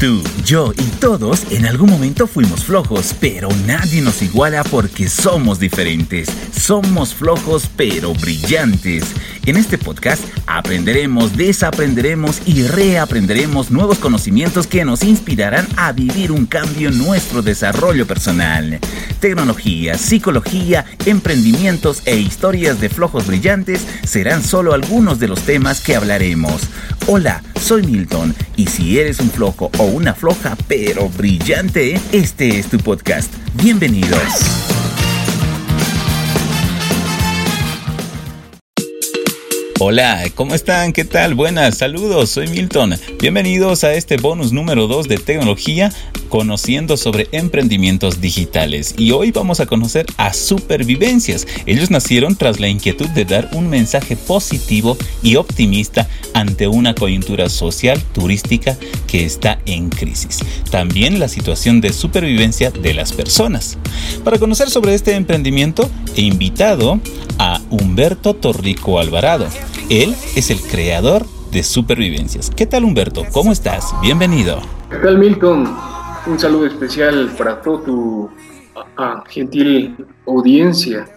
Tú, yo y todos en algún momento fuimos flojos, pero nadie nos iguala porque somos diferentes. Somos flojos pero brillantes. En este podcast aprenderemos, desaprenderemos y reaprenderemos nuevos conocimientos que nos inspirarán a vivir un cambio en nuestro desarrollo personal. Tecnología, psicología, emprendimientos e historias de flojos brillantes serán solo algunos de los temas que hablaremos. Hola, soy Milton y si eres un flojo o una floja pero brillante, este es tu podcast. Bienvenidos. Hola, ¿cómo están? ¿Qué tal? Buenas, saludos, soy Milton. Bienvenidos a este bonus número 2 de tecnología, conociendo sobre emprendimientos digitales. Y hoy vamos a conocer a Supervivencias. Ellos nacieron tras la inquietud de dar un mensaje positivo y optimista ante una coyuntura social turística que está en crisis. También la situación de supervivencia de las personas. Para conocer sobre este emprendimiento, he invitado a Humberto Torrico Alvarado. Él es el creador de Supervivencias. ¿Qué tal Humberto? ¿Cómo estás? Bienvenido. ¿Qué tal Milton? Un saludo especial para toda tu gentil audiencia.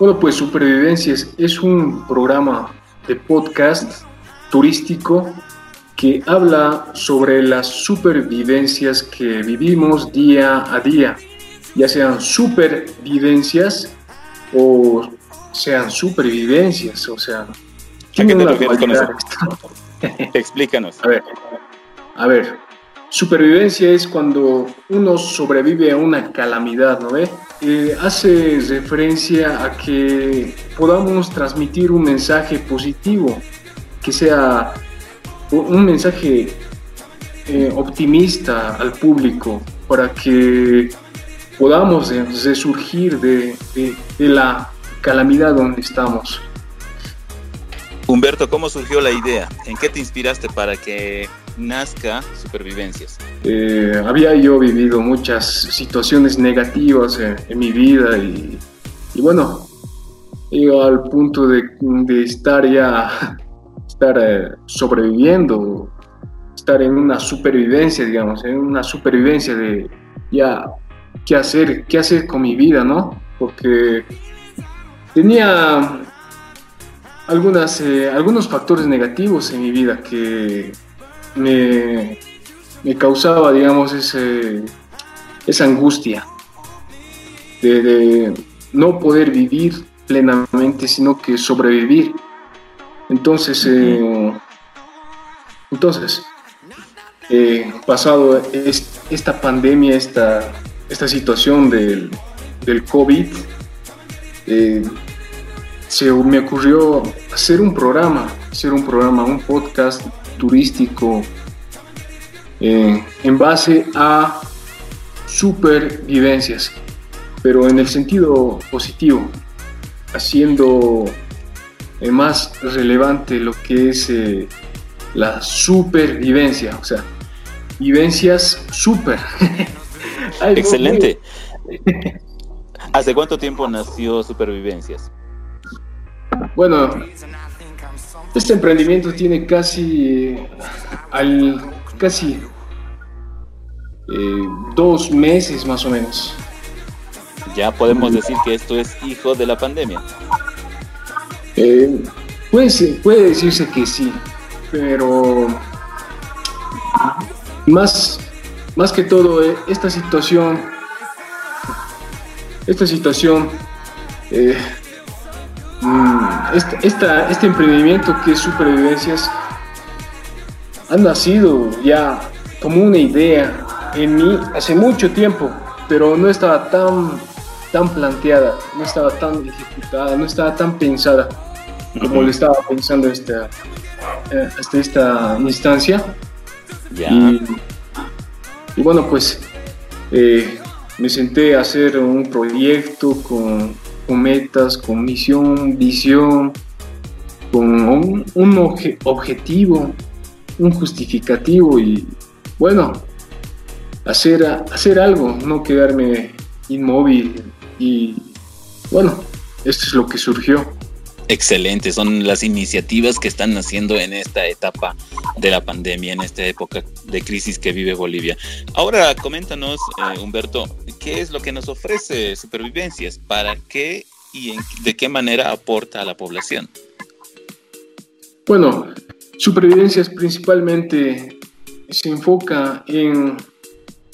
Bueno, pues Supervivencias es un programa de podcast turístico que habla sobre las supervivencias que vivimos día a día, ya sean supervivencias o sean supervivencias, o sea... ¿A qué te refieres con eso? Explícanos. A ver, a ver, supervivencia es cuando uno sobrevive a una calamidad, ¿no ve? Eh, hace referencia a que podamos transmitir un mensaje positivo, que sea un mensaje eh, optimista al público para que podamos resurgir de, de, de la calamidad donde estamos. Humberto, ¿cómo surgió la idea? ¿En qué te inspiraste para que nazca Supervivencias? Eh, había yo vivido muchas situaciones negativas en, mi vida y, bueno, yo al punto de, estar ya, estar eh, sobreviviendo, estar en una supervivencia, digamos, en una supervivencia de ya qué hacer, qué hacer con mi vida, ¿no? Porque tenía algunas, eh, algunos factores negativos en mi vida que me, causaba, digamos, ese, esa angustia de, no poder vivir plenamente, sino que sobrevivir. Entonces, eh, entonces, eh, pasado esta pandemia, esta, esta situación del, del COVID, eh, se me ocurrió hacer un programa, hacer un programa, un podcast turístico eh, en base a supervivencias, pero en el sentido positivo, haciendo eh, más relevante lo que es eh, la supervivencia, o sea, vivencias super. Excelente. ¿Hace cuánto tiempo nació Supervivencias? Bueno, este emprendimiento tiene casi al casi eh, dos meses más o menos. Ya podemos decir que esto es hijo de la pandemia. Eh, puede, puede decirse que sí, pero más, más que todo eh, esta situación, esta situación este, este emprendimiento que es Supervivencias ha nacido ya como una idea en mí hace mucho tiempo, pero no estaba tan, tan planteada, no estaba tan ejecutada, no estaba tan pensada como lo estaba pensando esta, eh, hasta esta instancia. Y, bueno, pues eh, me senté a hacer un proyecto con con metas, con misión, visión, con un, objetivo, un justificativo y bueno, hacer, hacer algo, no quedarme inmóvil y bueno, esto es lo que surgió. Excelente, son las iniciativas que están naciendo en esta etapa de la pandemia, en esta época de crisis que vive Bolivia. Ahora, coméntanos, eh, Humberto, ¿qué es lo que nos ofrece Supervivencias? ¿Para qué y de qué manera aporta a la población? Bueno, Supervivencias principalmente se enfoca en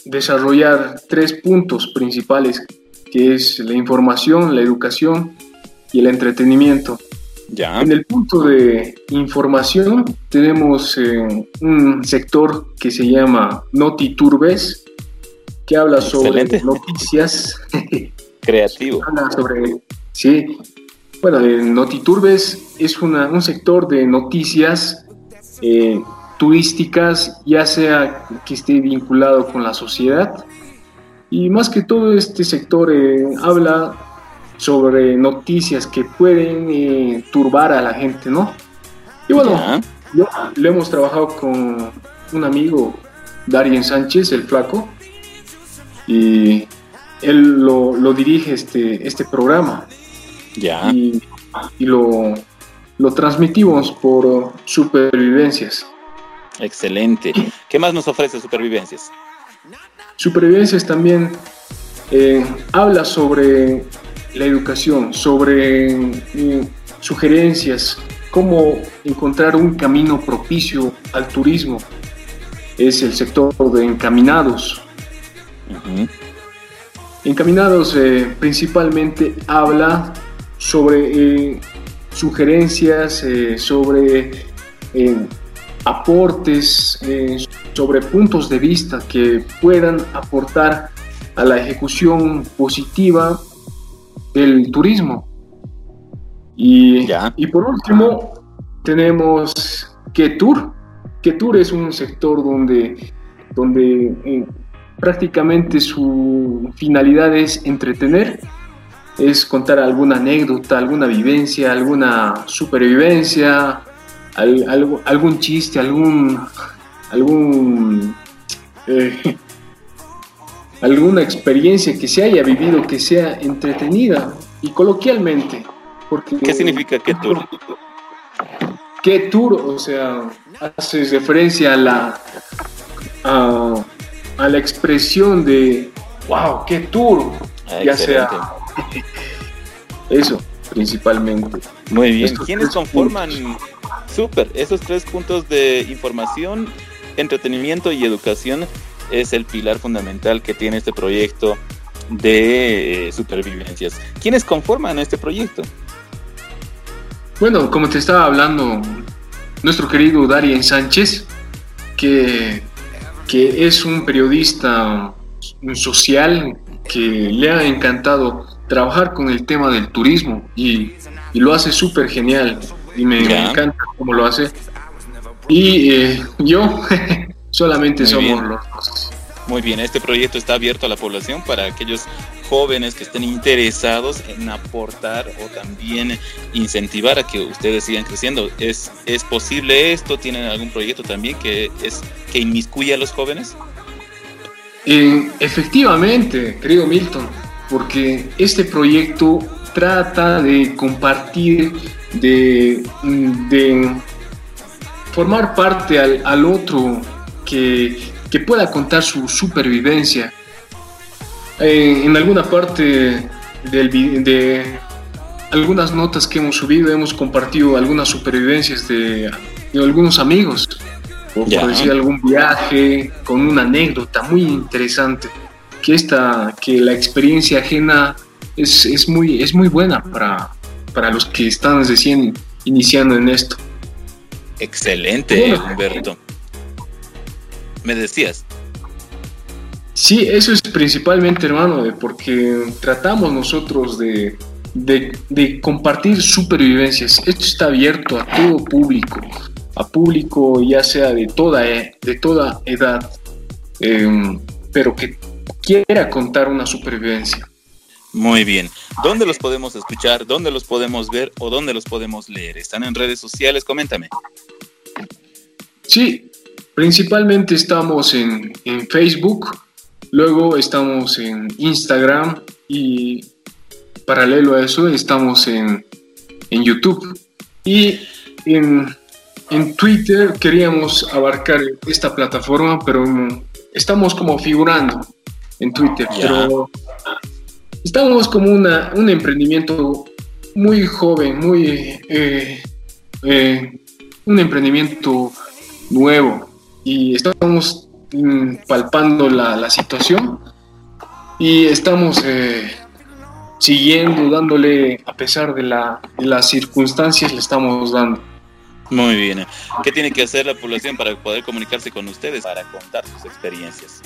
desarrollar tres puntos principales, que es la información, la educación y el entretenimiento. Ya. En el punto de información tenemos eh, un sector que se llama NotiTurbes, que habla sobre noticias. Creativo. habla sobre, sí. Bueno, NotiTurbes es una, un sector de noticias eh, turísticas, ya sea que esté vinculado con la sociedad. Y más que todo este sector eh, habla sobre noticias que pueden eh, turbar a la gente, ¿no? Y bueno, lo hemos trabajado con un amigo, Darien Sánchez, el flaco, y él lo, dirige este, este programa. Ya. Y, lo, lo transmitimos por supervivencias. Excelente. ¿Qué más nos ofrece Supervivencias? Supervivencias también eh, habla sobre la educación, sobre eh, sugerencias, cómo encontrar un camino propicio al turismo. Es el sector de encaminados. Encaminados eh, principalmente habla sobre eh, sugerencias, sobre aportes, sobre puntos de vista que puedan aportar a la ejecución positiva el turismo. Y, y por último, tenemos que Tour es un sector donde, donde eh, prácticamente su finalidad es entretener, es contar alguna anécdota, alguna vivencia, alguna supervivencia, algún chiste, algún, algún eh, alguna experiencia que se haya vivido que sea entretenida y coloquialmente. Porque, ¿Qué significa qué tour? ¿Qué tour? O sea, hace referencia a la, a, la expresión de, wow, qué tour. Ah, ya sea eso, principalmente. Muy bien. ¿Quiénes conforman, súper, esos tres puntos de información, entretenimiento y educación es el pilar fundamental que tiene este proyecto de eh, supervivencias. ¿Quiénes conforman este proyecto? Bueno, como te estaba hablando, nuestro querido Darien Sánchez, que, que es un periodista social que le ha encantado trabajar con el tema del turismo y, lo hace súper genial y me, encanta cómo lo hace. Y eh, yo Solamente somos los dos. Muy bien, este proyecto está abierto a la población para aquellos jóvenes que estén interesados en aportar o también incentivar a que ustedes sigan creciendo. ¿Es, es posible esto? ¿Tienen algún proyecto también que, es, que inmiscuya a los jóvenes? Eh, efectivamente, querido Milton, porque este proyecto trata de compartir, de, de formar parte al, al otro que, pueda contar su supervivencia. Eh, en alguna parte del, de algunas notas que hemos subido hemos compartido algunas supervivencias de, algunos amigos, o por decir algún viaje con una anécdota muy interesante, que, esta, que la experiencia ajena es, es, muy, es muy buena para, para los que están recién iniciando en esto. Excelente, Humberto me decías. Sí, eso es principalmente, hermano, porque tratamos nosotros de, de, compartir supervivencias. Esto está abierto a todo público, a público ya sea de toda, e, de toda edad, em, pero que quiera contar una supervivencia. Muy bien. ¿Dónde los podemos escuchar? ¿Dónde los podemos ver? ¿O dónde los podemos leer? ¿Están en redes sociales? Coméntame. Sí, Principalmente estamos en, Facebook, luego estamos en Instagram y paralelo a eso estamos en, en YouTube. Y en, en Twitter queríamos abarcar esta plataforma, pero estamos como figurando en Twitter, pero estamos como una, un emprendimiento muy joven, muy eh, eh, un emprendimiento nuevo y estamos mm, palpando la, situación y estamos eh, siguiendo, dándole, a pesar de, la, de las circunstancias, le estamos dando. Muy bien. ¿Qué tiene que hacer la población para poder comunicarse con ustedes, para contar sus experiencias?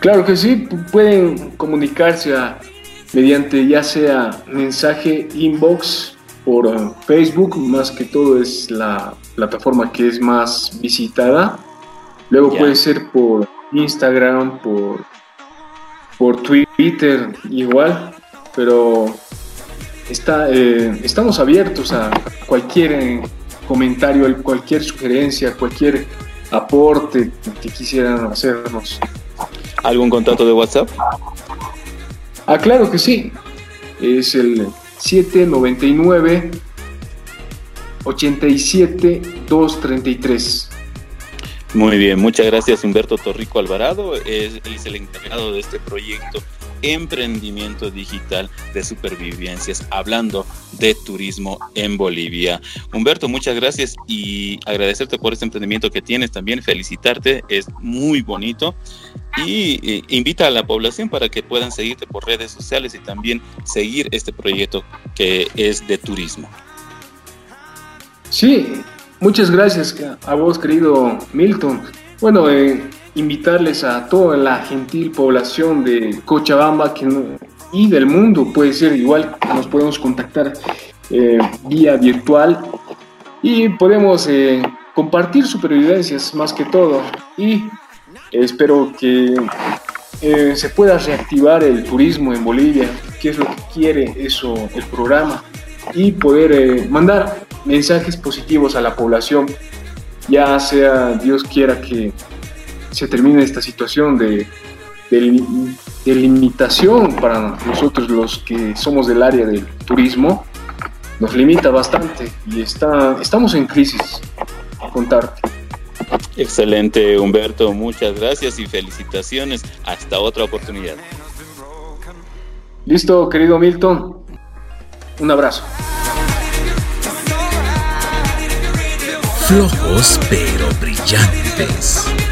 Claro que sí, pueden comunicarse mediante ya sea mensaje inbox por eh, Facebook, más que todo es la plataforma que es más visitada. Luego puede ser por Instagram, por, por Twitter, igual, pero está, eh, estamos abiertos a cualquier eh, comentario, cualquier sugerencia, cualquier aporte que quisieran hacernos. ¿Algún contacto de WhatsApp? Ah, claro que sí. Es el 799 87 233. Muy bien, muchas gracias Humberto Torrico Alvarado, es, es el encargado de este proyecto Emprendimiento Digital de Supervivencias, hablando de turismo en Bolivia. Humberto, muchas gracias y agradecerte por este emprendimiento que tienes, también felicitarte, es muy bonito y eh, invita a la población para que puedan seguirte por redes sociales y también seguir este proyecto que es de turismo. Sí, muchas gracias a vos, querido Milton. Bueno, eh, invitarles a toda la gentil población de Cochabamba que y del mundo, puede ser igual, nos podemos contactar eh, vía virtual. Y podemos eh, compartir supervivencias más que todo. Y espero que se pueda reactivar el turismo en Bolivia, que es lo que quiere eso el programa. Y poder mandar mensajes positivos a la población, ya sea Dios quiera que se termine esta situación de, de, limitación para nosotros los que somos del área del turismo, nos limita bastante y está, estamos en crisis, a contarte. Excelente, Humberto. Muchas gracias y felicitaciones. Hasta otra oportunidad. Listo, querido Milton. Un abrazo. Flojos pero brillantes.